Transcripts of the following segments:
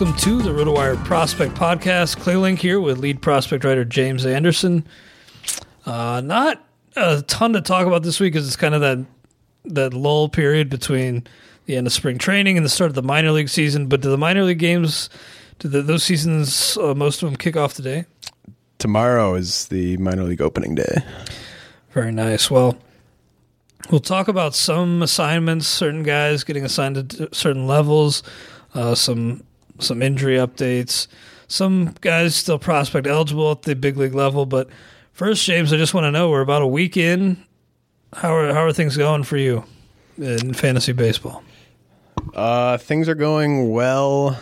Welcome to the RotoWire Prospect Podcast. Clay Link here with lead prospect writer James Anderson. Uh, not a ton to talk about this week because it's kind of that that lull period between the end of spring training and the start of the minor league season. But do the minor league games, do the, those seasons, uh, most of them kick off today? Tomorrow is the minor league opening day. Very nice. Well, we'll talk about some assignments, certain guys getting assigned to certain levels, uh, some some injury updates, some guys still prospect eligible at the big league level. But first, James, I just want to know we're about a week in. How are how are things going for you in fantasy baseball? Uh, things are going well.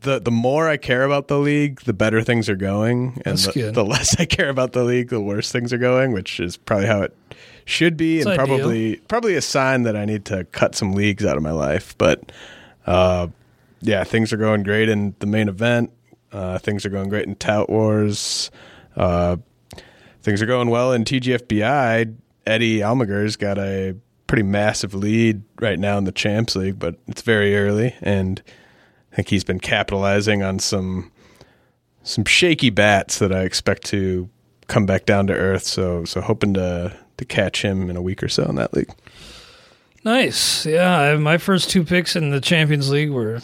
the The more I care about the league, the better things are going, and the, the less I care about the league, the worse things are going. Which is probably how it should be, It's and ideal. probably probably a sign that I need to cut some leagues out of my life. But uh, yeah, things are going great in the main event. Uh, things are going great in Tout Wars. Uh, things are going well in TGFBI. Eddie Almager's got a pretty massive lead right now in the Champs League, but it's very early, and I think he's been capitalizing on some some shaky bats that I expect to come back down to earth. So so hoping to to catch him in a week or so in that league. Nice. Yeah, my first two picks in the Champions League were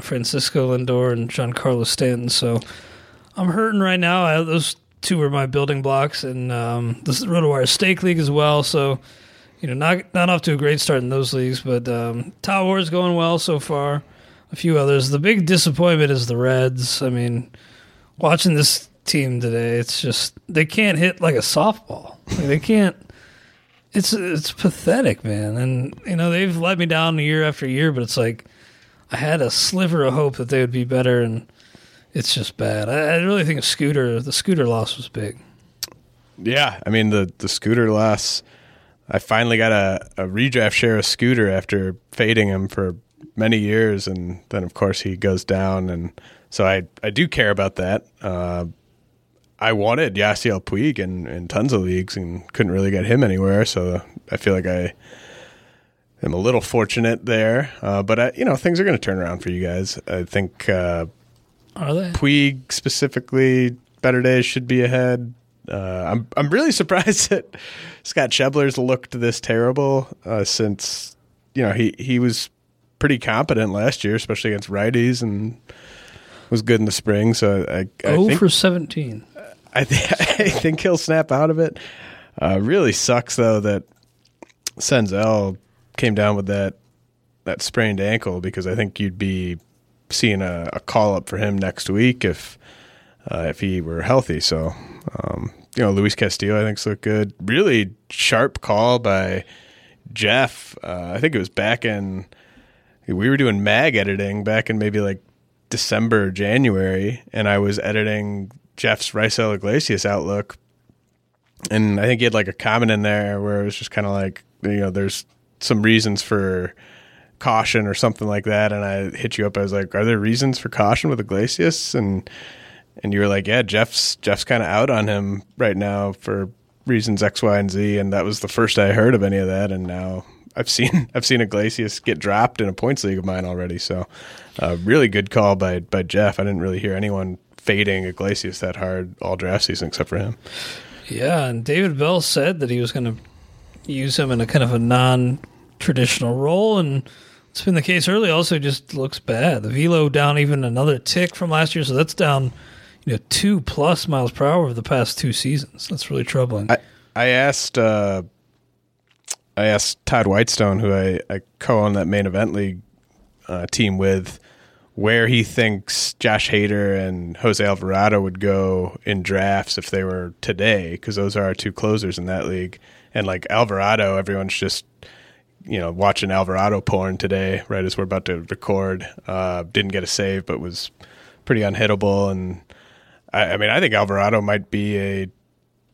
Francisco Lindor and Giancarlo Stanton. So I'm hurting right now. I, those two were my building blocks, and um, this is RotoWire Stake League as well. So you know, not not off to a great start in those leagues, but um, Tout Wars going well so far. A few others. The big disappointment is the Reds. I mean, watching this team today, it's just they can't hit like a softball. Like, they can't. It's it's pathetic, man. And you know they've let me down year after year, but it's like I had a sliver of hope that they would be better, and it's just bad. I, I really think Scooter, the Scooter loss was big. Yeah, I mean the the scooter loss. I finally got a, a redraft share of Scooter after fading him for many years, and then of course he goes down, and so I I do care about that. Uh, I wanted Yasiel Puig in, in tons of leagues and couldn't really get him anywhere, so I feel like I am a little fortunate there. Uh, but I, you know, things are going to turn around for you guys. I think uh, Are they? Puig specifically, better days should be ahead. Uh, I'm I'm really surprised that Scott Schebler's looked this terrible uh, since you know he he was pretty competent last year, especially against righties, and was good in the spring. So I, I Oh think for 17. I, th- I think he'll snap out of it. Uh, really sucks though that Senzel came down with that that sprained ankle because I think you'd be seeing a, a call up for him next week if uh, if he were healthy. So um, you know, Luis Castillo I think's looked good. Really sharp call by Jeff. Uh, I think it was back in we were doing mag editing back in maybe like December, January, and I was editing Jeff's Raisel Iglesias outlook. And I think he had like a comment in there where it was just kind of like, you know, there's some reasons for caution or something like that. And I hit you up. I was like, are there reasons for caution with Iglesias? And, and you were like, yeah, Jeff's, Jeff's kind of out on him right now for reasons X, Y, and Z. And that was the first I heard of any of that. And now I've seen I've seen Iglesias get dropped in a points league of mine already. So, uh, really good call by by Jeff. I didn't really hear anyone fading Iglesias that hard all draft season except for him. Yeah, and David Bell said that he was going to use him in a kind of a non-traditional role, and it's been the case early. Also, just looks bad. The velo down even another tick from last year, so that's down, you know, two plus miles per hour over the past two seasons. That's really troubling. I I asked uh, I asked Todd Whitestone, who I, I co-own that main event league uh, team with, where he thinks Josh Hader and Jose Alvarado would go in drafts if they were today, because those are our two closers in that league. And like Alvarado, everyone's just you know watching Alvarado porn today, right as we're about to record. Uh, didn't get a save, but was pretty unhittable. And I, I mean, I think Alvarado might be a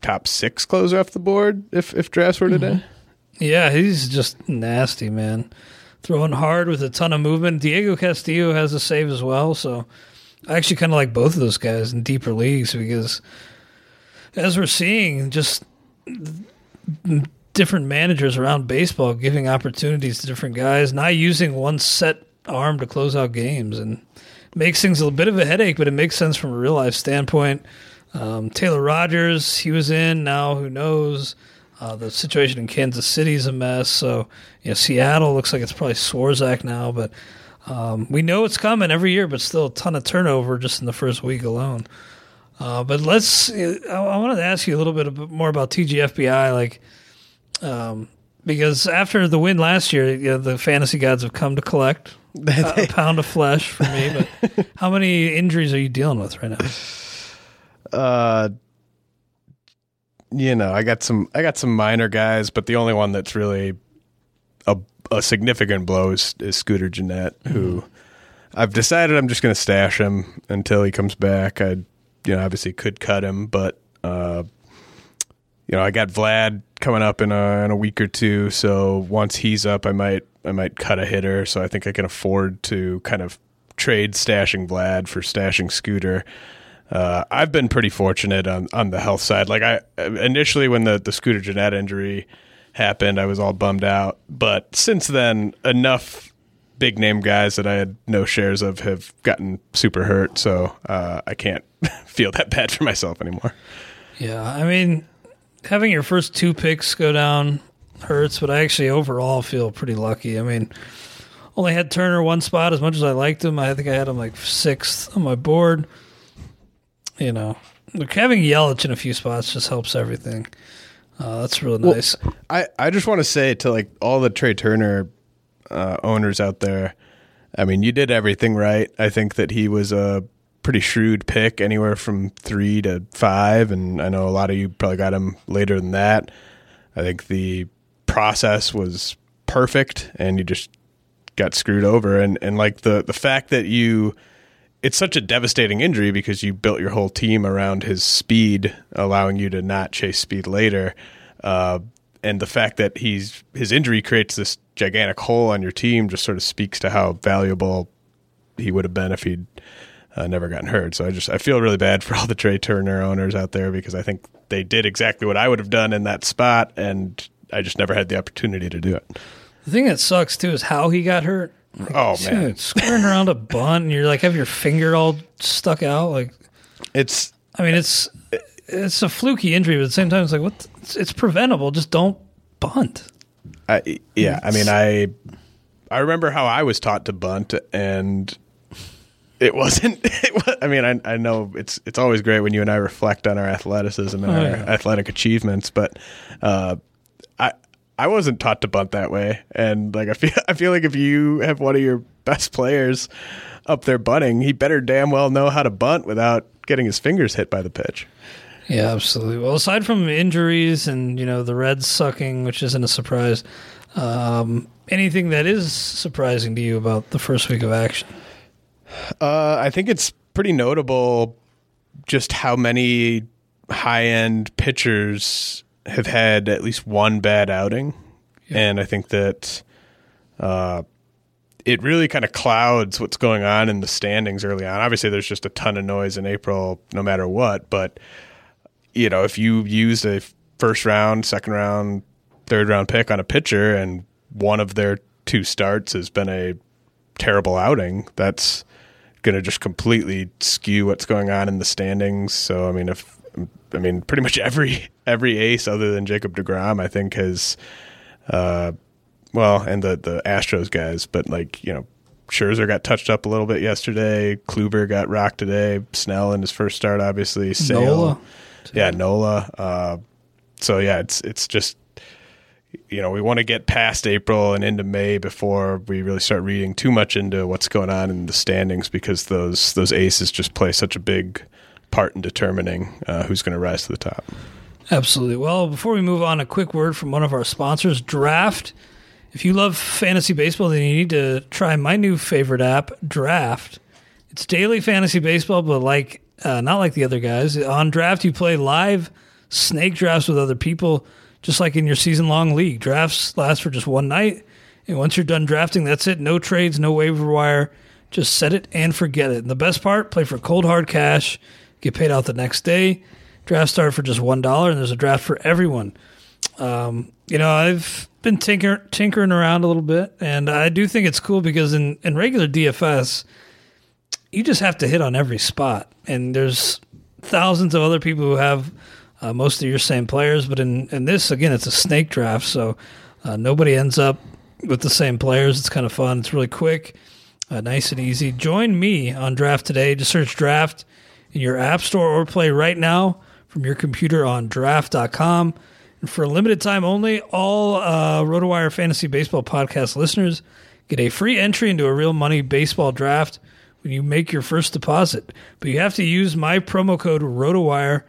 top six closer off the board if if drafts were today. yeah, he's just nasty, man. Throwing hard with a ton of movement. Diego Castillo has a save as well, so I actually kind of like both of those guys in deeper leagues because, as we're seeing, just different managers around baseball giving opportunities to different guys, not using one set arm to close out games, and makes things a bit of a headache. But it makes sense from a real life standpoint. Um, Taylor Rogers, he was in. Now, who knows? Uh, the situation in Kansas City is a mess. So, you know, Seattle looks like it's probably Swarzak now, but um, we know it's coming every year. But still, a ton of turnover just in the first week alone. Uh, but let's. I, I wanted to ask you a little bit more about TGFBI, like, um, because after the win last year, you know, the fantasy gods have come to collect a, a pound of flesh for me. But how many injuries are you dealing with right now? Uh, you know, I got some I got some minor guys, but the only one that's really a a significant blow is, is Scooter Gennett, who I've decided I'm just going to stash him until he comes back. I, you know, obviously could cut him, but uh, you know, I got Vlad coming up in a in a week or two, so once he's up, I might I might cut a hitter. So I think I can afford to kind of trade stashing Vlad for stashing Scooter. Uh, I've been pretty fortunate on, on the health side. Like I initially when the, the Scooter Gennett injury happened, I was all bummed out. But since then, enough big name guys that I had no shares of have gotten super hurt, so uh, I can't feel that bad for myself anymore. Yeah, I mean, having your first two picks go down hurts, but I actually overall feel pretty lucky. I mean, only had Turner one spot as much as I liked him. I think I had him like sixth on my board you know, look, having Yelich in a few spots just helps everything. Uh, that's really nice. Well, I, I just want to say to like all the Trea Turner uh, owners out there, I mean, you did everything right. I think that he was a pretty shrewd pick, anywhere from three to five, and I know a lot of you probably got him later than that. I think the process was perfect, and you just got screwed over. And and like the the fact that you it's such a devastating injury because you built your whole team around his speed, allowing you to not chase speed later. Uh, and the fact that he's his injury creates this gigantic hole on your team just sort of speaks to how valuable he would have been if he'd uh, never gotten hurt. So I just I feel really bad for all the Trea Turner owners out there because I think they did exactly what I would have done in that spot, and I just never had the opportunity to do it. The thing that sucks too is how he got hurt. Like, oh man, squaring around a bunt, and you're like have your finger all stuck out. Like it's. I mean, it's it's a fluky injury, but at the same time, it's like what? It's, it's preventable. Just don't bunt. I, yeah, I mean, I I remember how I was taught to bunt, and it wasn't. It was, I mean, I, I know it's it's always great when you and I reflect on our athleticism and oh, our yeah. athletic achievements, but uh, I I wasn't taught to bunt that way, and like I feel I feel like if you have one of your best players up there bunting, he better damn well know how to bunt without getting his fingers hit by the pitch. Yeah, absolutely. Well, aside from injuries and you know the Reds sucking, which isn't a surprise, um, anything that is surprising to you about the first week of action? Uh, I think it's pretty notable just how many high end pitchers have had at least one bad outing. Yeah. And I think that uh, it really kind of clouds what's going on in the standings early on. Obviously, there's just a ton of noise in April, no matter what. But, you know, if you used a first round, second round, third round pick on a pitcher and one of their two starts has been a terrible outing, that's going to just completely skew what's going on in the standings. So I mean, if I mean pretty much every every ace other than Jacob Degrom, I think has, uh, well, and the the Astros guys, but like you know. Scherzer got touched up a little bit yesterday. Kluber got rocked today. Snell in his first start, obviously. Sale, Nola. yeah, Nola. Uh, so yeah, it's it's just you know, we want to get past April and into May before we really start reading too much into what's going on in the standings because those those aces just play such a big part in determining uh, who's going to rise to the top. Absolutely. Well, before we move on, a quick word from one of our sponsors, Draft. If you love fantasy baseball, then you need to try my new favorite app, Draft. It's daily fantasy baseball, but like uh, not like the other guys. On Draft, you play live snake drafts with other people just like in your season long league. Drafts last for just one night. And once you're done drafting, that's it. No trades, no waiver wire. Just set it and forget it. And the best part, play for cold hard cash, get paid out the next day. Draft start for just $1, and there's a draft for everyone. Um, you know, I've been tinker, tinkering around a little bit, and I do think it's cool because in, in regular DFS, you just have to hit on every spot. And there's thousands of other people who have uh, most of your same players, but in, in this, again, it's a snake draft, so uh, nobody ends up with the same players. It's kind of fun. It's really quick, uh, nice and easy. Join me on Draft today. Just search Draft in your app store or play right now from your computer on draft.com. And for a limited time only, all uh, RotoWire Fantasy Baseball podcast listeners get a free entry into a real money baseball draft when you make your first deposit. But you have to use my promo code RotoWire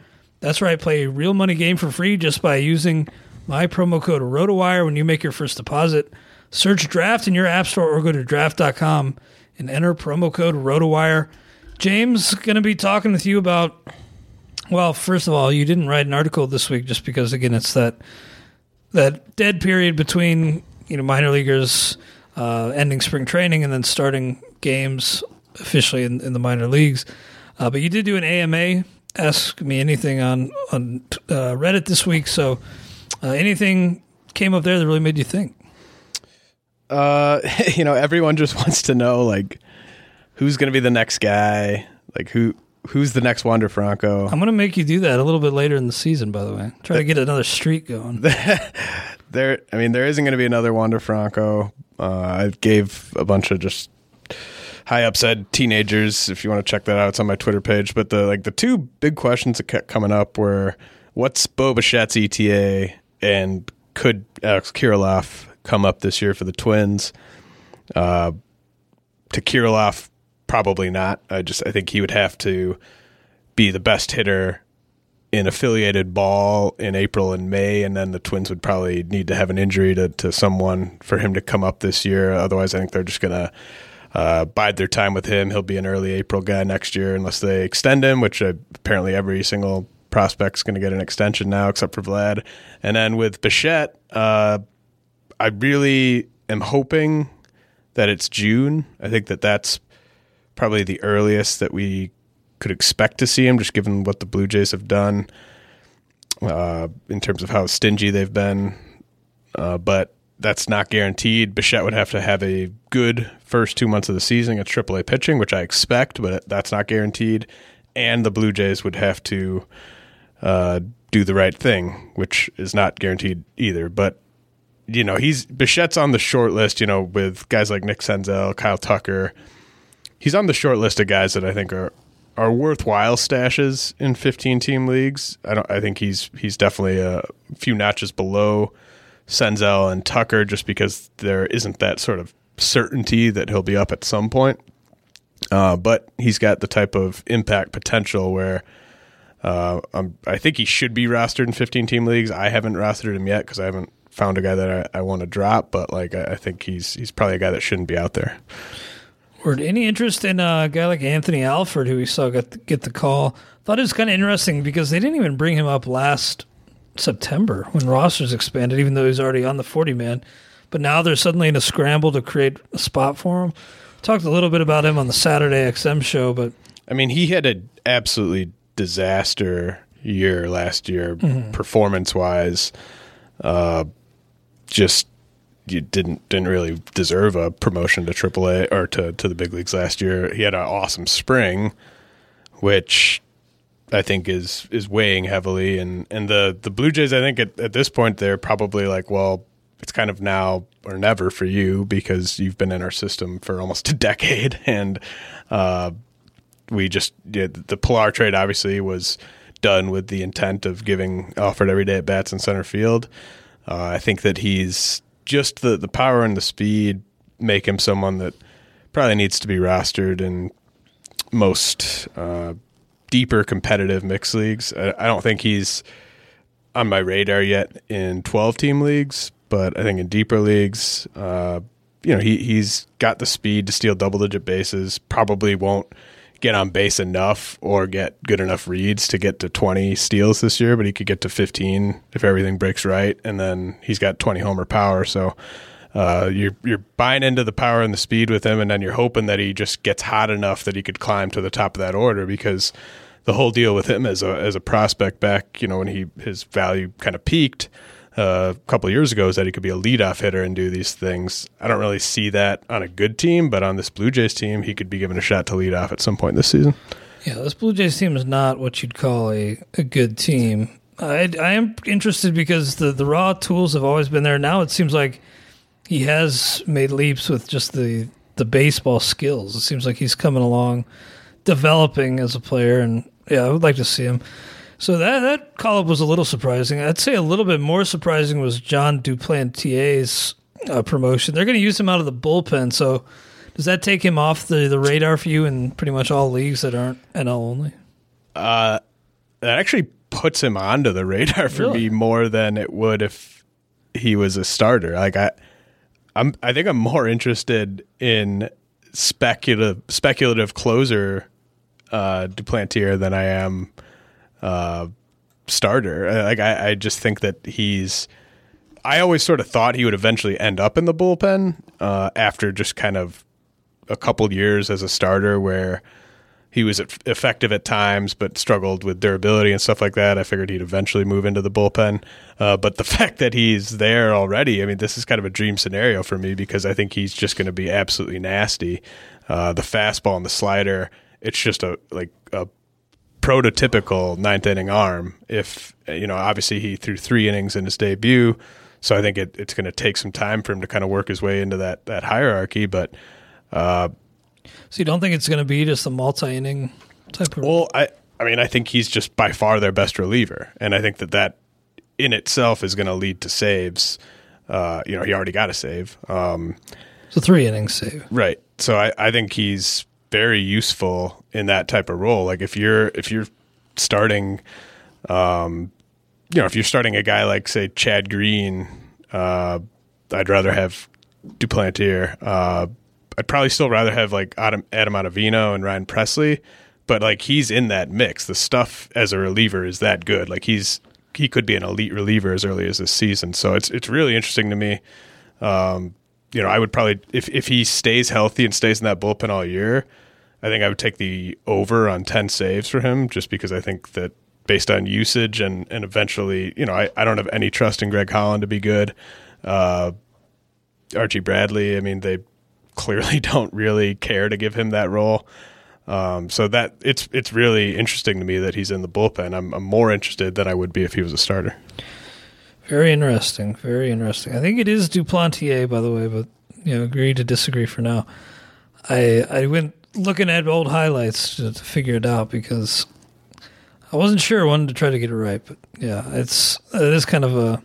that's right. Play a real money game for free just by using my promo code RotoWire when you make your first deposit. Search Draft in your app store or go to draft.com and enter promo code RotoWire. James going to be talking with you about. Well, first of all, you didn't write an article this week just because again it's that that dead period between you know minor leaguers uh, ending spring training and then starting games officially in, in the minor leagues. Uh, but you did do an AMA ask me anything on on uh, Reddit this week. So, uh, anything came up there that really made you think? Uh, you know, everyone just wants to know like who's going to be the next guy, like who who's the next Wander Franco. I'm going to make you do that a little bit later in the season. By the way, try to get another streak going. there, I mean, there isn't going to be another Wander Franco. Uh, I gave a bunch of just high upside teenagers. If you want to check that out, it's on my Twitter page. But the like the two big questions that kept coming up were what's Bo Bichette's ETA and could Alex Kirilloff come up this year for the Twins? Uh, to Kirilloff, probably not. I just I think he would have to be the best hitter in affiliated ball in April and May, and then the Twins would probably need to have an injury to, to someone for him to come up this year. Otherwise, I think they're just going to uh, bide their time with him. He'll be an early April guy next year unless they extend him, which uh, apparently every single prospect's going to get an extension now, except for Vlad. And then with Bichette, uh, I really am hoping that it's June. I think that that's probably the earliest that we could expect to see him, just given what the Blue Jays have done uh, in terms of how stingy they've been. Uh, but that's not guaranteed. Bichette would have to have a good first two months of the season at AAA pitching, which I expect, but that's not guaranteed. And the Blue Jays would have to uh, do the right thing, which is not guaranteed either. But you know, he's Bichette's on the short list. You know, with guys like Nick Senzel, Kyle Tucker. He's on the short list of guys that I think are are worthwhile stashes in 15 team leagues. I don't. I think he's he's definitely a few notches below Senzel and Tucker, just because there isn't that sort of certainty that he'll be up at some point. Uh, but he's got the type of impact potential where uh, i think he should be rostered in 15 team leagues. I haven't rostered him yet because I haven't found a guy that I, I want to drop. But like I, I, think he's he's probably a guy that shouldn't be out there. Word. Any interest in a guy like Anthony Alford, who we saw get the, get the call? Thought it was kind of interesting because they didn't even bring him up last September when rosters expanded, even though he's already on the 40 man. But now they're suddenly in a scramble to create a spot for him. Talked a little bit about him on the Saturday XM show, but I mean, he had an absolutely disaster year last year, mm-hmm. performance wise. Uh, just you didn't didn't really deserve a promotion to AAA or to to the big leagues last year. He had an awesome spring, which I think is is weighing heavily, and and the the Blue Jays. I think at, at this point they're probably like, well, it's kind of now or never for you because you've been in our system for almost a decade, and uh, we just yeah, the Pillar trade obviously was done with the intent of giving Alford every day at bats in center field. Uh, I think that he's just the the power and the speed make him someone that probably needs to be rostered in most uh, deeper competitive mixed leagues. I, I, don't think he's on my radar yet in 12 team leagues, but I think in deeper leagues, uh, you know, he he's got the speed to steal double digit bases. Probably won't get on base enough or get good enough reads to get to 20 steals this year, but he could get to 15 if everything breaks right. And then he's got 20 homer power. So uh, you're you're buying into the power and the speed with him, and then you're hoping that he just gets hot enough that he could climb to the top of that order because the whole deal with him as a as a prospect back, you know, when he his value kind of peaked a couple years ago is that he could be a leadoff hitter and do these things. I don't really see that on a good team, but on this Blue Jays team, he could be given a shot to lead off at some point this season. Yeah, this Blue Jays team is not what you'd call a, a good team. I, I am interested because the, the raw tools have always been there. Now it seems like he has made leaps with just the, the baseball skills. It seems like he's coming along, developing as a player, and yeah, I would like to see him. So that that call up was a little surprising. I'd say a little bit more surprising was Jon Duplantier's uh, promotion. They're going to use him out of the bullpen. So does that take him off the, the radar for you in pretty much all leagues that aren't NL only? Uh, that actually puts him onto the radar for really? me more than it would if he was a starter. Like I, I'm I think I'm more interested in speculative speculative closer uh, Duplantier than I am uh, starter. Uh, like I, I just think that he's. I always sort of thought he would eventually end up in the bullpen uh, after just kind of a couple years as a starter where he was effective at times but struggled with durability and stuff like that. I figured he'd eventually move into the bullpen. Uh, but the fact that he's there already, I mean, this is kind of a dream scenario for me because I think he's just going to be absolutely nasty. Uh, the fastball and the slider, it's just a like a prototypical ninth inning arm. If you know, obviously he threw three innings in his debut, so I think it, it's going to take some time for him to kind of work his way into that that hierarchy. But uh, so you don't think it's going to be just a multi inning type of? Well, I I mean I think he's just by far their best reliever, and I think that that in itself is going to lead to saves. Uh, you know, he already got a save. Um, so three innings save, right? So I, I think he's very useful in that type of role. Like if you're if you're starting, um, you know, if you're starting a guy like say Chad Green, uh, I'd rather have Duplantier. Uh, I'd probably still rather have like Adam, Adam Ottavino and Ryan Pressly, but like he's in that mix. The stuff as a reliever is that good. Like he's he could be an elite reliever as early as this season. So it's it's really interesting to me. Um, you know, I would probably if if he stays healthy and stays in that bullpen all year, I think I would take the over on ten saves for him, just because I think that based on usage and and eventually, you know, I, I don't have any trust in Greg Holland to be good. Uh, Archie Bradley, I mean, they clearly don't really care to give him that role. Um, so that it's it's really interesting to me that he's in the bullpen. I'm, I'm more interested than I would be if he was a starter. Very interesting. Very interesting. I think it is Duplantier, by the way, but you know, agree to disagree for now. I I went looking at old highlights to, to figure it out because I wasn't sure. I wanted to try to get it right, but yeah, it's it is kind of a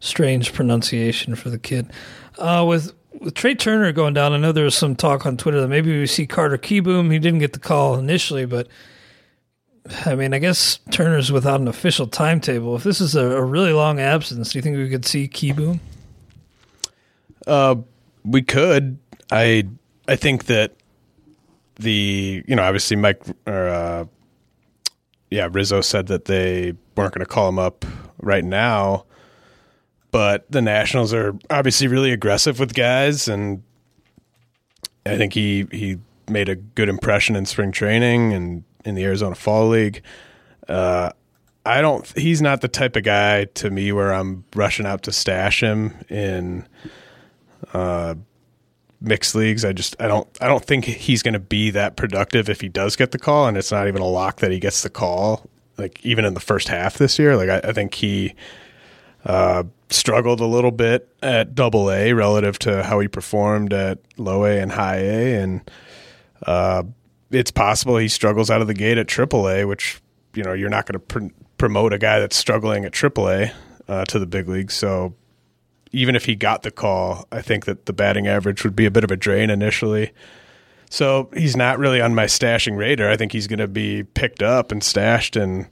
strange pronunciation for the kid. Uh, with with Trea Turner going down, I know there was some talk on Twitter that maybe we see Carter Kieboom. He didn't get the call initially, but I mean, I guess Turner's without an official timetable. If this is a, a really long absence, do you think we could see Kieboom? Uh, we could. I I think that the you know obviously Mike or uh, yeah Rizzo said that they weren't going to call him up right now, but the Nationals are obviously really aggressive with guys, and I think he he made a good impression in spring training and in the Arizona Fall League. Uh, I don't. He's not the type of guy to me where I'm rushing out to stash him in uh, mixed leagues. I just I don't I don't think he's going to be that productive if he does get the call, and it's not even a lock that he gets the call. Like even in the first half this year, like I, I think he uh, struggled a little bit at Double A relative to how he performed at Low A and High A, and uh, it's possible he struggles out of the gate at Triple A, which you know you're not going to pr- promote a guy that's struggling at Triple A uh, to the big leagues. So even if he got the call, I think that the batting average would be a bit of a drain initially. So he's not really on my stashing radar. I think he's going to be picked up and stashed in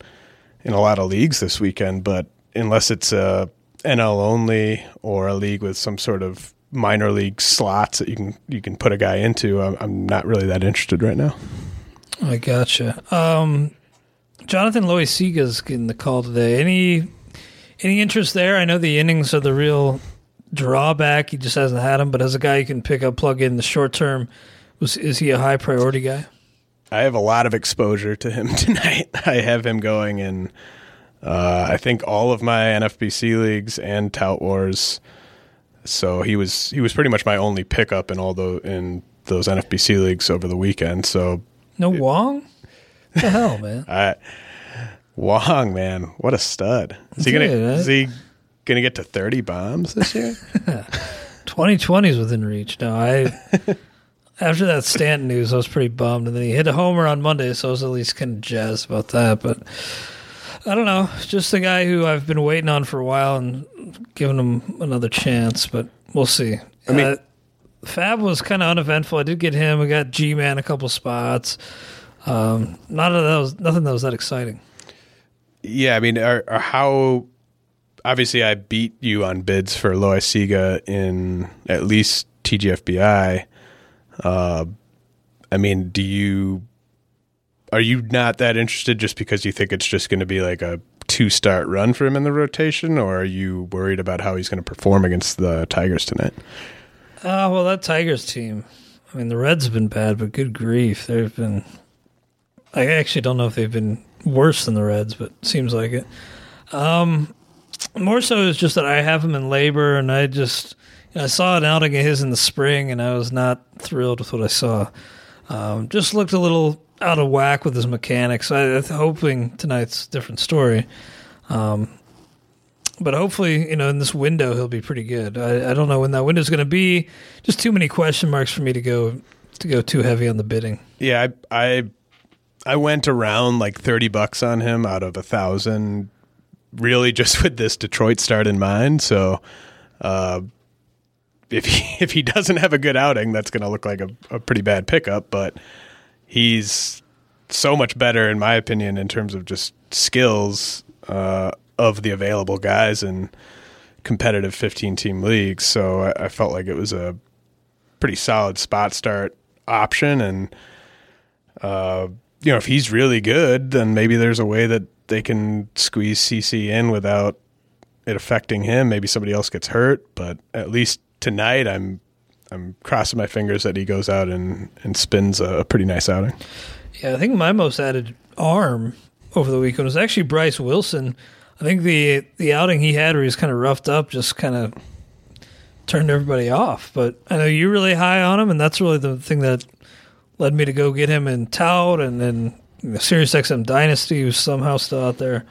in a lot of leagues this weekend. But unless it's a NL only or a league with some sort of minor league slots that you can you can put a guy into, I'm, I'm not really that interested right now. I gotcha. Um, Jonathan Loaisiga's getting the call today. Any any interest there? I know the innings are the real drawback. He just hasn't had them, but as a guy you can pick up, plug in the short term, was is he a high priority guy? I have a lot of exposure to him tonight. I have him going in. Uh, I think all of my NFBC leagues and Tout Wars. So he was he was pretty much my only pickup in all the in those NFBC leagues over the weekend. So no Wong. What the hell, man. I Wong, man, what a stud! Is he gonna Dude, is he gonna get to thirty bombs this year? 2020 is within reach. No, I after that Stanton news, I was pretty bummed, and then he hit a homer on Monday, so I was at least kind of jazzed about that. But I don't know, just a guy who I've been waiting on for a while and giving him another chance, but we'll see. I mean- uh, FAAB was kind of uneventful. I did get him. We got G Man a couple spots. Um, not of those, nothing that was that exciting. Yeah, I mean, are, are how obviously I beat you on bids for Loaisiga in at least TGFBI. Uh, I mean, do you are you not that interested just because you think it's just going to be like a two start run for him in the rotation, or are you worried about how he's going to perform against the Tigers tonight? Oh, well, that Tigers team. I mean, the Reds have been bad, but good grief. They've been. I actually don't know if they've been worse than the Reds, but seems like it. Um, more so is just that I have him in LABR, and I just. You know, I saw an outing of his in the spring, and I was not thrilled with what I saw. Um, just looked a little out of whack with his mechanics. I, I'm hoping tonight's different story. Um, but hopefully, you know, in this window, he'll be pretty good. I, I don't know when that window's going to be. Just too many question marks for me to go to go too heavy on the bidding. Yeah, I I, I went around like thirty bucks on him out of a thousand, really just with this Detroit start in mind. So, uh, if he if he doesn't have a good outing, that's going to look like a, a pretty bad pickup. But he's so much better, in my opinion, in terms of just skills uh, of the available guys in competitive fifteen team leagues. So I, I felt like it was a pretty solid spot start option and uh, you know if he's really good then maybe there's a way that they can squeeze CC in without it affecting him maybe somebody else gets hurt but at least tonight I'm I'm crossing my fingers that he goes out and, and spins a, pretty nice outing. Yeah, I think my most added arm over the weekend was actually Bryce Wilson. I think the the outing he had where he was kind of roughed up just kind of turned everybody off. But I know you're really high on him, and that's really the thing that led me to go get him in Tout and then you know, SiriusXM Dynasty, was somehow still out there.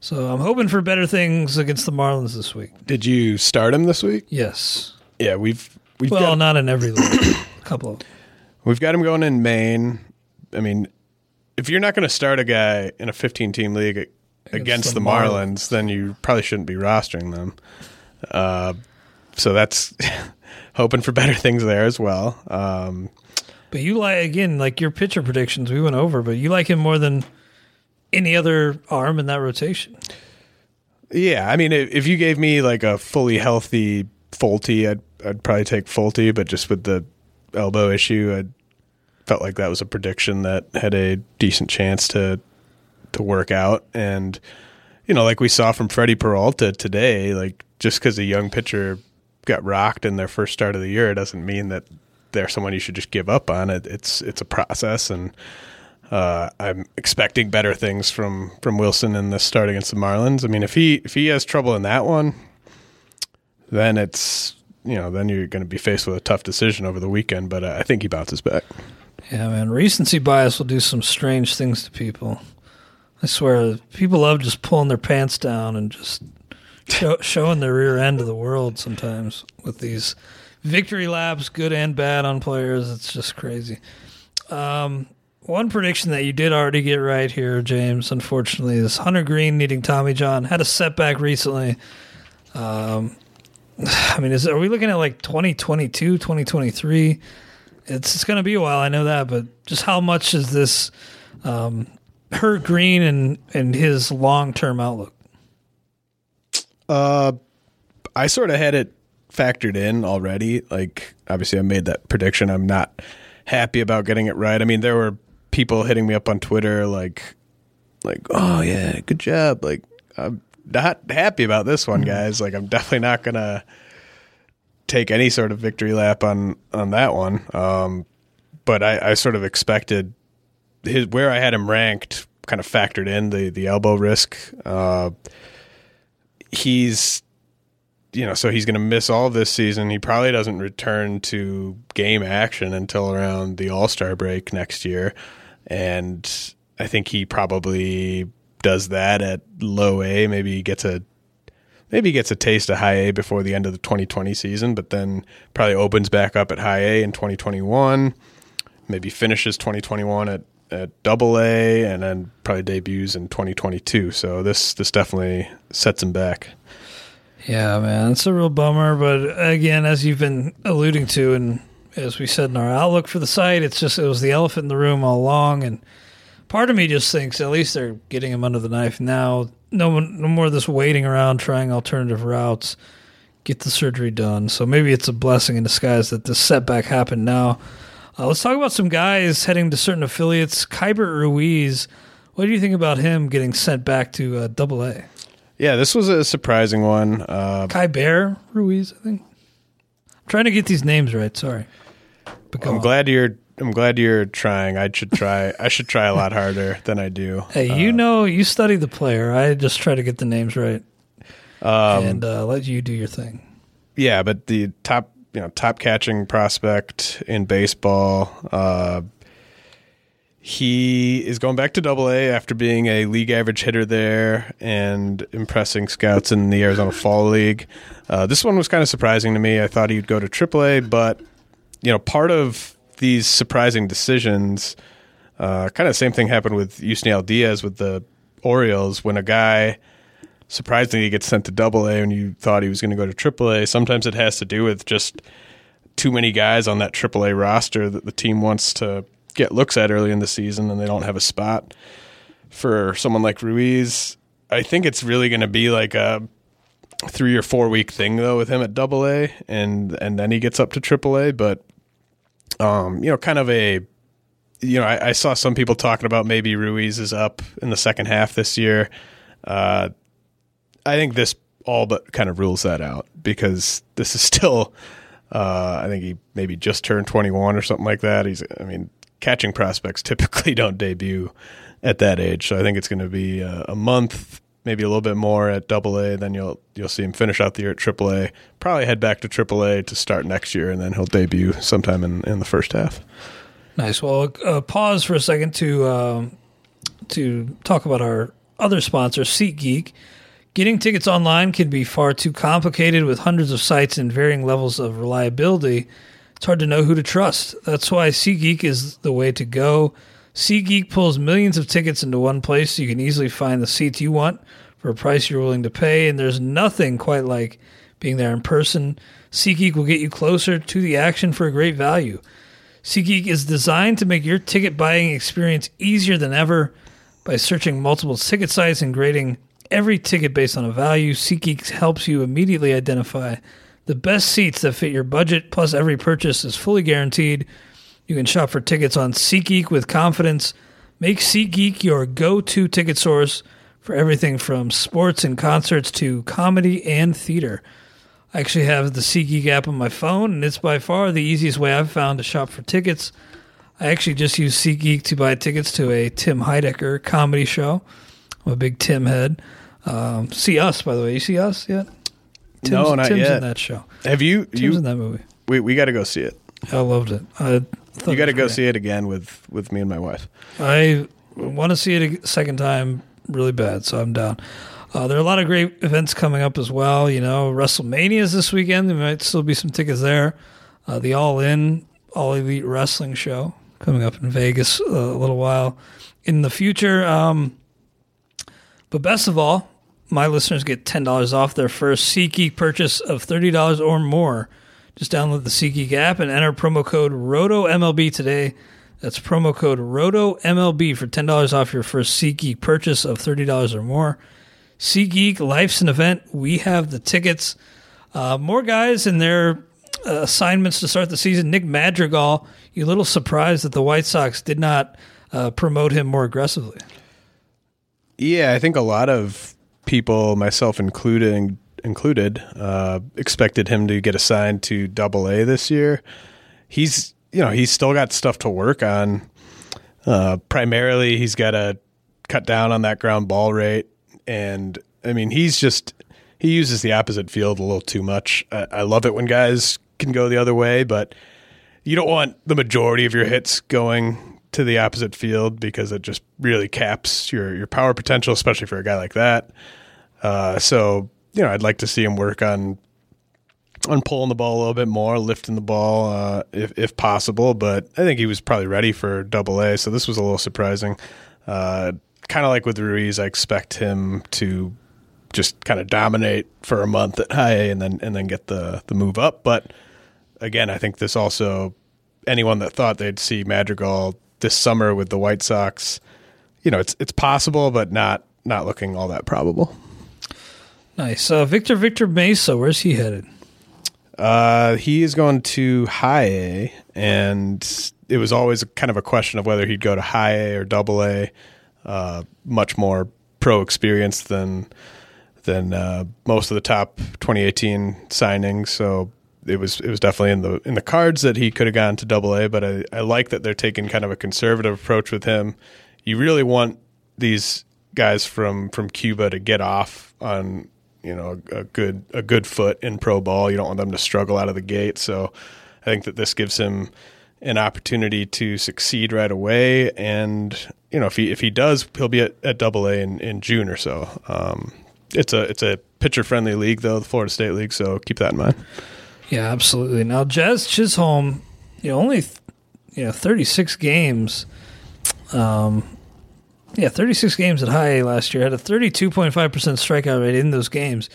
So I'm hoping for better things against the Marlins this week. Did you start him this week? Yes. Yeah, we've we've Well, got, not in every league. A couple of we've got him going in Maine. I mean, if you're not going to start a guy in a 15 team league against, the the Marlins, then you probably shouldn't be rostering them. Uh, so that's hoping for better things there as well. Um, But you like again, like your pitcher predictions we went over, but you like him more than any other arm in that rotation. Yeah, I mean, if you gave me like a fully healthy Folty, I'd I'd probably take Folty, but just with the elbow issue, I felt like that was a prediction that had a decent chance to to work out. And you know, like we saw from Freddie Peralta today, like just because a young pitcher got rocked in their first start of the year, doesn't mean that they're someone you should just give up on. It it's it's a process and. Uh, I'm expecting better things from, from Wilson in this start against the Marlins. I mean, if he if he has trouble in that one, then it's you know then you're going to be faced with a tough decision over the weekend. But uh, I think he bounces back. Yeah, man. Recency bias will do some strange things to people. I swear, people love just pulling their pants down and just show, showing their rear end of the world sometimes with these victory laps, good and bad on players. It's just crazy. Um, one prediction that you did already get right here, James, unfortunately, is Hunter Greene needing Tommy John. Had a setback recently. Um, I mean, is are we looking at like 2022, 2023? It's, it's going to be a while, I know that, but just how much is this um, hurt Greene and, and his long term outlook? Uh, I sort of had it factored in already. Like, obviously, I made that prediction. I'm not happy about getting it right. I mean, there were people hitting me up on Twitter like, like, oh yeah, good job. Like, I'm not happy about this one, guys. Like, I'm definitely not gonna take any sort of victory lap on on that one. Um, but I, I sort of expected his where I had him ranked, kind of factored in the the elbow risk. Uh, he's you know, so he's going to miss all this season. He probably doesn't return to game action until around the All Star break next year, and I think he probably does that at low A. Maybe he gets a maybe he gets a taste of high A before the end of the 2020 season, but then probably opens back up at high A in 2021. Maybe finishes 2021 at at double A, and then probably debuts in 2022. So this this definitely sets him back. Yeah, man, it's a real bummer. But again, as you've been alluding to, and as we said in our outlook for the site, it's just it was the elephant in the room all along. And part of me just thinks at least they're getting him under the knife now. No, no more of this waiting around trying alternative routes. Get the surgery done. So maybe it's a blessing in disguise that this setback happened now. Uh, let's talk about some guys heading to certain affiliates. Keibert Ruiz, what do you think about him getting sent back to uh, Double A? Yeah, this was a surprising one. Uh, Keibert Ruiz, I think. I'm trying to get these names right. Sorry. But I'm on. glad you're. I'm glad you're trying. I should try. I should try a lot harder than I do. Hey, you know, you study the player. I just try to get the names right Um, and uh, let you do your thing. yeah, but the top, you know, top catching prospect in baseball. Uh, he is going back to Double A after being a league average hitter there and impressing scouts in the Arizona Fall League. Uh, this one was kind of surprising to me. I thought he'd go to Triple A, but you know, part of these surprising decisions, uh, kind of the same thing happened with Yusniel Diaz with the Orioles when a guy surprisingly gets sent to double A when you thought he was going to go to triple A. Sometimes it has to do with just too many guys on that triple A roster that the team wants to get looks at early in the season and they don't have a spot for someone like Ruiz. I think it's really going to be like a three or four week thing though with him at double A and and then he gets up to triple A. But um, you know, kind of a you know, I, I saw some people talking about maybe Ruiz is up in the second half this year. Uh, I think this all but kind of rules that out because this is still Uh, I think he maybe just turned 21 or something like that. He's, I mean, catching prospects typically don't debut at that age, so I think it's going to be a, a month, maybe a little bit more at Double A. Then you'll you'll see him finish out the year at Triple A. Probably head back to Triple A to start next year, and then he'll debut sometime in, in the first half. Nice. Well, uh, pause for a second to um, to talk about our other sponsor, SeatGeek. Getting tickets online can be far too complicated with hundreds of sites and varying levels of reliability. It's hard to know who to trust. That's why SeatGeek is the way to go. SeatGeek pulls millions of tickets into one place so you can easily find the seats you want for a price you're willing to pay, and there's nothing quite like being there in person. SeatGeek will get you closer to the action for a great value. SeatGeek is designed to make your ticket buying experience easier than ever by searching multiple ticket sites and grading every ticket based on a value. SeatGeek helps you immediately identify the best seats that fit your budget, plus, every purchase is fully guaranteed. You can shop for tickets on SeatGeek with confidence. Make SeatGeek your go to ticket source for everything from sports and concerts to comedy and theater. I actually have the SeatGeek app on my phone, and it's by far the easiest way I've found to shop for tickets. I actually just use SeatGeek to buy tickets to a Tim Heidecker comedy show. I'm a big Tim head. Um, see us, by the way. You see us yet? Tim's, No, not Tim's yet. in that show. Have you? Tim's You in that movie. we we got to go see it. I loved it. I You got to go see it again with with me and my wife. I want to see it a second time really bad, so I'm down. Uh, there are a lot of great events coming up as well. You know, WrestleMania is this weekend. There might still be some tickets there. Uh, the All In, All Elite Wrestling show coming up in Vegas uh, a little while in the future. Um, but best of all, my listeners get $10 off their first SeatGeek purchase of $30 or more. Just download the SeatGeek app and enter promo code ROTOMLB today. That's promo code ROTOMLB for $10 off your first SeatGeek purchase of $30 or more. SeatGeek, life's an event. We have the tickets. Uh, more guys in their uh, assignments to start the season. Nick Madrigal, you a little surprised that the White Sox did not uh, promote him more aggressively. Yeah, I think a lot of people, myself including included, uh, expected him to get assigned to Double A this year. He's you know he's still got stuff to work on. Uh, primarily, he's got to cut down on that ground ball rate, and I mean he's just he uses the opposite field a little too much. I, I love it when guys can go the other way, but you don't want the majority of your hits going to the opposite field because it just really caps your your power potential, especially for a guy like that. Uh, so you know, I'd like to see him work on on pulling the ball a little bit more, lifting the ball uh, if if possible. But I think he was probably ready for Double A, so this was a little surprising. Uh, kind of like with Ruiz, I expect him to just kind of dominate for a month at high A and then and then get the the move up. But again, I think this also anyone that thought they'd see Madrigal this summer with the White Sox, you know, it's it's possible, but not not looking all that probable. Nice. Uh, Victor Victor Mesa, where's he headed? Uh, he is going to high A, and it was always kind of a question of whether he'd go to high A or double A. Uh, much more pro experience than than uh, most of the top 2018 signings. So it was it was definitely in the in the cards that he could have gone to double A. But I, I like that they're taking kind of a conservative approach with him. You really want these guys from from Cuba to get off on you know a, a good a good foot in pro ball. You don't want them to struggle out of the gate. So I think that this gives him an opportunity to succeed right away. And you know if he if he does, he'll be at, Double A in, in June or so. Um, it's a it's a pitcher friendly league though, the Florida State League. So keep that in mind. Yeah, absolutely. Now, Jazz Chisholm, you know, only you know thirty six games. Um, yeah, thirty six games at high A last year had a thirty two point five percent strikeout rate in those games.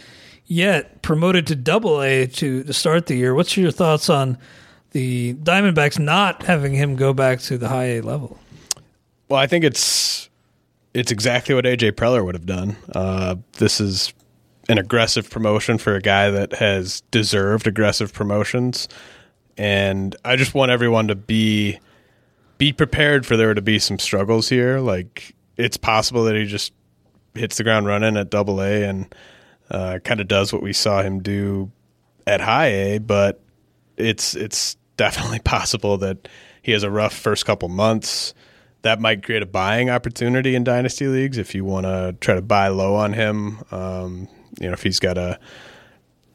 Yet promoted to Double A to to start the year. What's your thoughts on the Diamondbacks not having him go back to the high A level? Well, I think it's it's exactly what AJ Preller would have done. Uh, this is an aggressive promotion for a guy that has deserved aggressive promotions, and I just want everyone to be be prepared for there to be some struggles here. Like it's possible that he just hits the ground running at Double A and uh, kind of does what we saw him do at High A, but it's it's definitely possible that he has a rough first couple months. That might create a buying opportunity in dynasty leagues if you want to try to buy low on him. Um, you know, if he's got a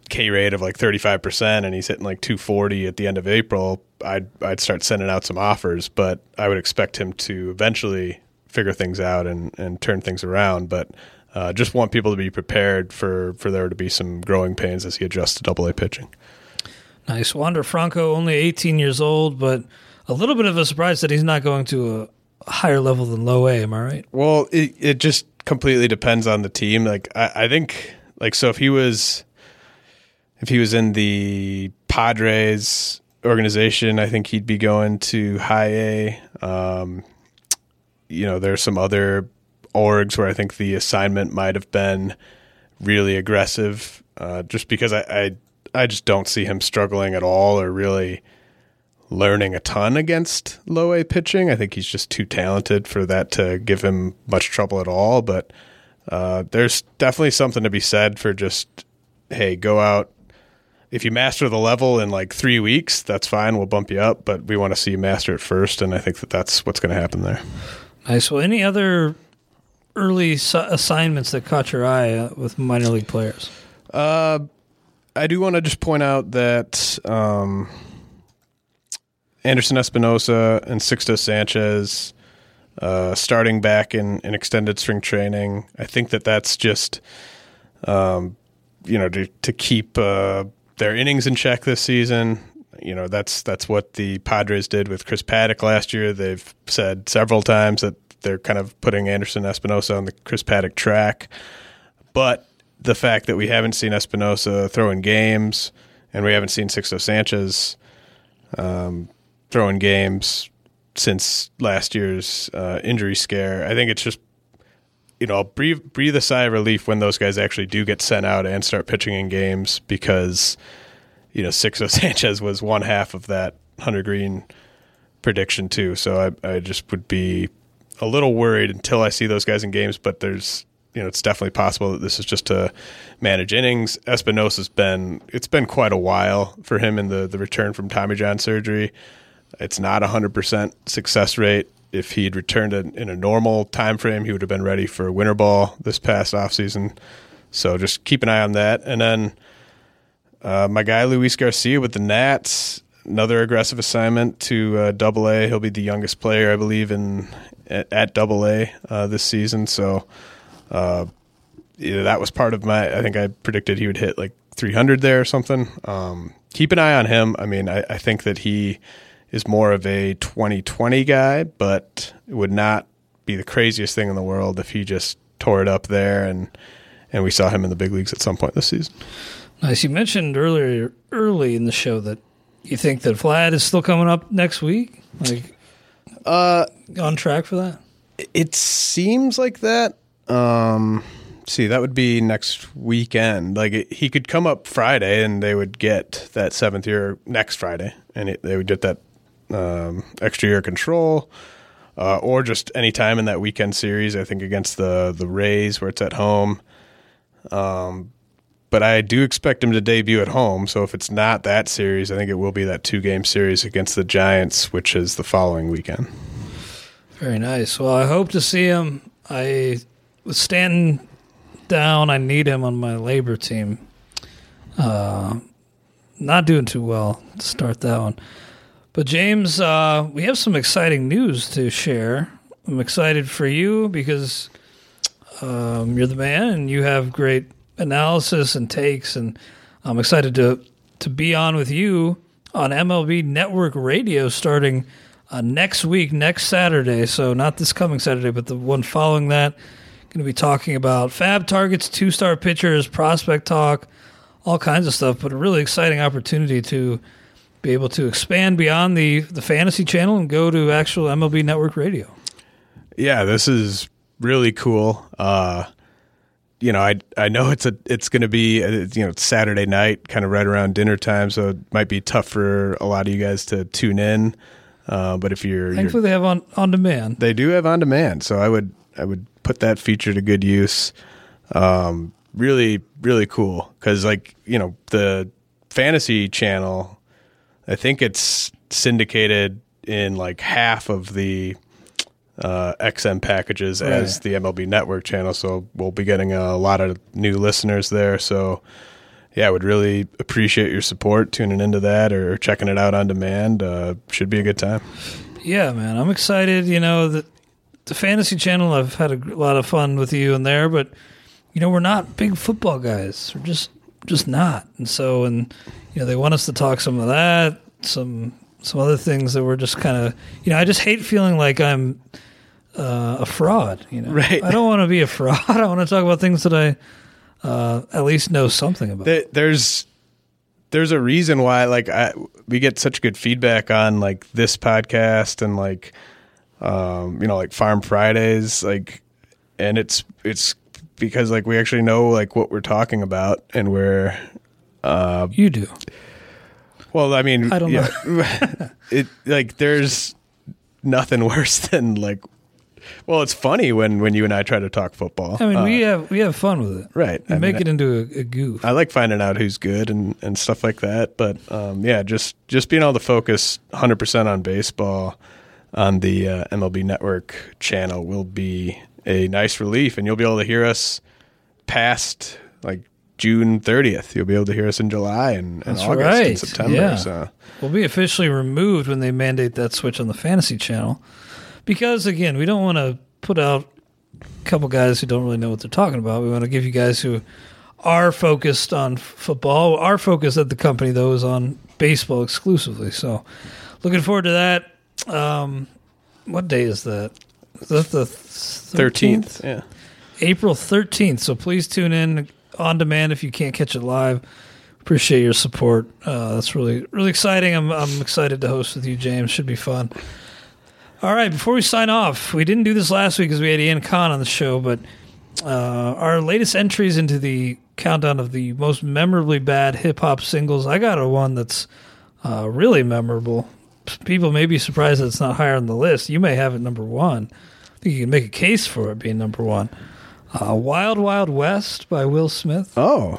K rate of like 35% and he's hitting like 240 at the end of April, I'd I'd start sending out some offers, but I would expect him to eventually figure things out and, and turn things around. But uh, just want people to be prepared for, for there to be some growing pains as he adjusts to double A pitching. Nice. Wander Franco, only 18 years old, but a little bit of a surprise that he's not going to a higher level than low A. Am I right? Well, it, it just completely depends on the team. Like, I, I think, like, so if he was, if he was in the Padres organization, I think he'd be going to high A. Um, you know, there's some other orgs where I think the assignment might have been really aggressive, uh, just because I, I I just don't see him struggling at all or really learning a ton against low A pitching. I think he's just too talented for that to give him much trouble at all. But uh, there's definitely something to be said for just hey, go out. If you master the level in like three weeks, that's fine. We'll bump you up, but we want to see you master it first, and I think that that's what's going to happen there. Nice. Well, any other early assignments that caught your eye uh, with minor league players? Uh, I do want to just point out that um, Anderson Espinoza and Sixto Sanchez uh, starting back in, in extended spring training. I think that that's just, um, you know, to, to keep uh, their innings in check this season. You know, that's that's what the Padres did with Chris Paddack last year. They've said several times that they're kind of putting Anderson Espinoza on the Chris Paddack track. But the fact that we haven't seen Espinoza throwing games and we haven't seen Sixto Sanchez um, throwing games since last year's uh, injury scare, I think it's just you know breathe breathe a sigh of relief when those guys actually do get sent out and start pitching in games because you know Sixto Sanchez was one half of that Hunter Greene prediction too. So I I just would be a little worried until I see those guys in games, but there's you know it's definitely possible that this is just to manage innings. Espinoza's been it's been quite a while for him in the the return from Tommy John surgery. It's not a hundred percent success rate. If he'd returned in a normal time frame, he would have been ready for winter ball this past offseason. So just keep an eye on that. And then uh, my guy Luis Garcia with the Nats, another aggressive assignment to uh, Double A. He'll be the youngest player, I believe, in at Double A uh, this season. So uh, that was part of my. I think I predicted he would hit like 300 there or something. Um, keep an eye on him. I mean, I, I, think that he is more of a 2020 guy, but it would not be the craziest thing in the world if he just tore it up there and and we saw him in the big leagues at some point this season. Nice. You mentioned earlier early in the show that you think that Vlad is still coming up next week. Like, uh, on track for that. It seems like that. Um, see, that would be next weekend. Like it, he could come up Friday, and they would get that seventh year next Friday, and it, they would get that um, extra year control, uh, or just any time in that weekend series. I think against the the Rays, where it's at home. Um, but I do expect him to debut at home. So if it's not that series, I think it will be that two game series against the Giants, which is the following weekend. Very nice. Well, I hope to see him. I was standing down, I need him on my LABR team. Uh, not doing too well to start that one. But James, uh, we have some exciting news to share. I'm excited for you because um, you're the man and you have great analysis and takes, and I'm excited to to be on with you on MLB Network Radio starting uh, next week, next Saturday. So not this coming Saturday, but the one following that. Going to be talking about FAAB targets, two start pitchers, prospect talk, all kinds of stuff. But a really exciting opportunity to be able to expand beyond the the fantasy channel and go to actual MLB Network Radio. Yeah, this is really cool. Uh, you know, I I know it's a it's going to be a, uh, you know it's Saturday night, kind of right around dinner time, so it might be tough for a lot of you guys to tune in. Uh, but if you're thankfully you're, they have on on demand. They do have on demand, so I would I would put that feature to good use. Um, really, really cool because like you know the fantasy channel, I think it's syndicated in like half of the uh, XM packages as the MLB Network channel. So we'll be getting a lot of new listeners there. So yeah, I would really appreciate your support tuning into that or checking it out on demand. Uh, should be a good time. Yeah, man, I'm excited. You know, the the fantasy channel. I've had a lot of fun with you in there, but you know, we're not big football guys. We're just just not. And so, and you know, they want us to talk some of that, some some other things that we're just kind of. You know, I just hate feeling like I'm uh, a fraud. You know, Right. I don't want to be a fraud. I want to talk about things that I uh, at least know something about. There- there's there's a reason why like I, we get such good feedback on like this podcast and like um you know like farm fridays like and it's it's because like we actually know like what we're talking about and we're you do. well i mean I don't yeah, it like there's nothing worse than like well it's funny when when you and i try to talk football I mean, Uh, we have we have fun with it. right We I make mean, it into a, a goof. I like finding out who's good and, and stuff like that. But um, yeah, just just being able to focus 100% on baseball on the uh, MLB Network channel will be a nice relief, and you'll be able to hear us past like June 30th. You'll be able to hear us in July and, and August and. September. Yeah. So will be officially removed when they mandate that switch on the fantasy channel. Because again, we don't want to put out a couple guys who don't really know what they're talking about. We want to give you guys who are focused on football. Our focus at the company though is on baseball exclusively. So, looking forward to that. Um, what day is that? Is that the 13th. Yeah. April 13th. So please tune in on demand if you can't catch it live. Appreciate your support. Uh, that's really, really exciting. I'm, I'm excited to host with you, James. Should be fun. All right, before we sign off, we didn't do this last week because we had Ian Khan on the show, but uh, our latest entries into the countdown of the most memorably bad hip hop singles, I got a one that's uh, really memorable. People may be surprised that it's not higher on the list. You may have it number one. Think you can make a case for it being number one. Uh, Wild Wild West by Will Smith. Oh,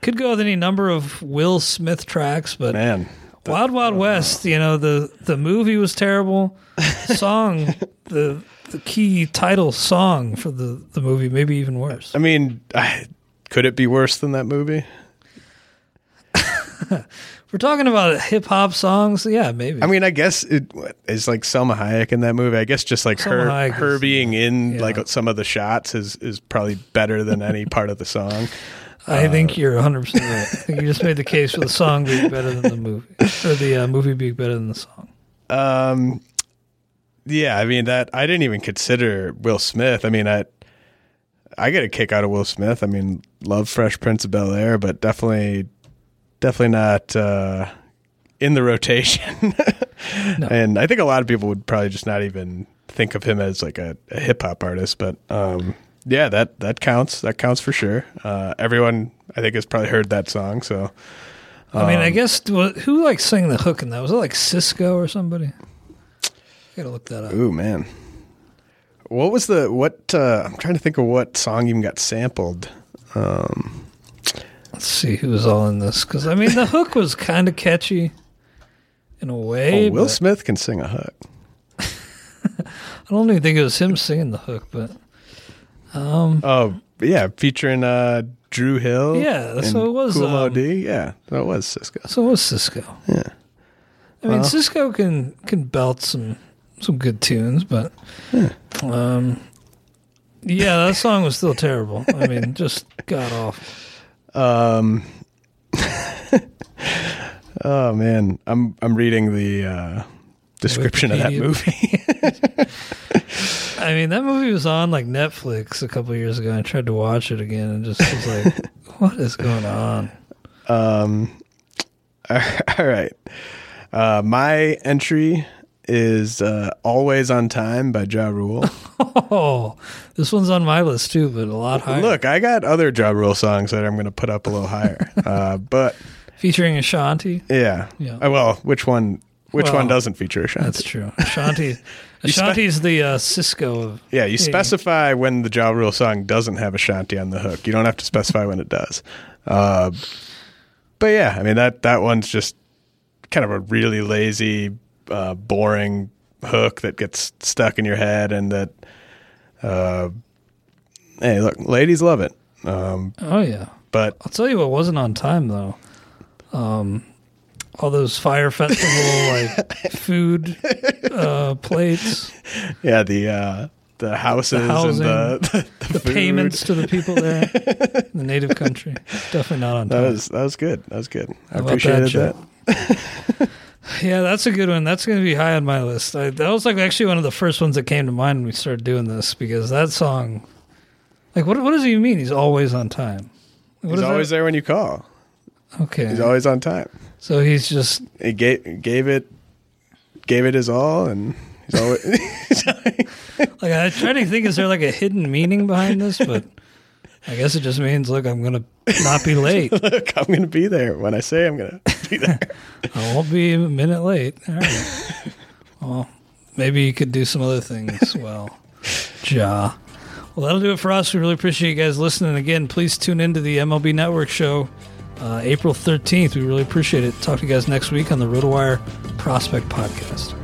Could go with any number of Will Smith tracks, but man. Wild Wild West, you know, the the movie was terrible. Song, the the key title song for the the movie, maybe even worse. I mean, I, could it be worse than that movie? We're talking about hip hop songs, yeah, maybe. I mean, I guess it is like Salma Hayek in that movie. I guess just like Salma her Hayek her is- being in yeah. like some of the shots is is probably better than any part of the song. I think you're 100 percent right. I think you just made the case for the song being better than the movie, or the uh, movie being better than the song. Um, yeah, I mean that I didn't even consider Will Smith. I mean, I I get a kick out of Will Smith. I mean, love Fresh Prince of Bel Air, but definitely definitely not uh, in the rotation. No. And I think a lot of people would probably just not even think of him as like a, a hip hop artist, but um, yeah, that that counts. That counts for sure. Uh, everyone I think has probably heard that song. So I mean, I Um, guess who like sang the hook in that? Was it like Sisqó or somebody? I gotta look that up. Ooh man, what was the what? Uh, I'm trying to think of what song even got sampled. Let's see who was all in this because I mean the hook was kind of catchy in a way. Oh, Will but Smith can sing a hook. I don't even think it was him singing the hook, but um, Oh yeah, featuring uh, Dru Hill. Yeah, so it was, Cool um, OD. Yeah, that was Sisqó. so it was Sisqó. Yeah. I mean, Sisqó can can belt some some good tunes, but um, yeah, that song was still terrible. I mean, just got off. Um. oh man, I'm I'm reading the uh, description of that movie. I mean, that movie was on like Netflix a couple years ago. I tried to watch it again and just was like, "What is going on?" Um, all right. Uh, my entry is uh, "Always on Time" by Ja Rule. Oh, this one's on my list too, but a lot higher. Look, I got other Ja Rule songs that I'm going to put up a little higher. Uh, but featuring Ashanti. yeah, Yeah. Uh, well, which one? Which Well, one doesn't feature Ashanti? That's true. Ashanti. Spe- Ashanti's the uh, Sisqó of. Yeah, you specify when the Ja Rule song doesn't have Ashanti on the hook. You don't have to specify when it does. Uh, but yeah, I mean that that one's just kind of a really lazy, uh, boring hook that gets stuck in your head, and that. Uh, hey, look, ladies love it. Um, Oh yeah. but I'll tell you what wasn't on time though. Um, all those Fyre Festival like food uh, plates, yeah, the uh, the houses housing, and the the, the food. payments to the people there, in the native country. Definitely not on time That was that was good. That was good. I appreciated that, that. Yeah, that's a good one. That's going to be high on my list. I, that was like actually one of the first ones that came to mind when we started doing this because that song, like, what what does he mean? He's always on time. What He's always that? there when you call. Okay, He's always on time. so he's just He gave gave it gave it his all, and he's always. like I try to think. Is there like a hidden meaning behind this? But I guess it just means look, I'm gonna not be late. Look, I'm going to be there when I say I'm going to be there. I won't be a minute late. All right. Well, maybe you could do some other things. Well, ja. Well, that'll do it for us. We really appreciate you guys listening. Again, please tune into the MLB Network show uh, April 13th. We really appreciate it. Talk to you guys next week on the RotoWire Prospect Podcast.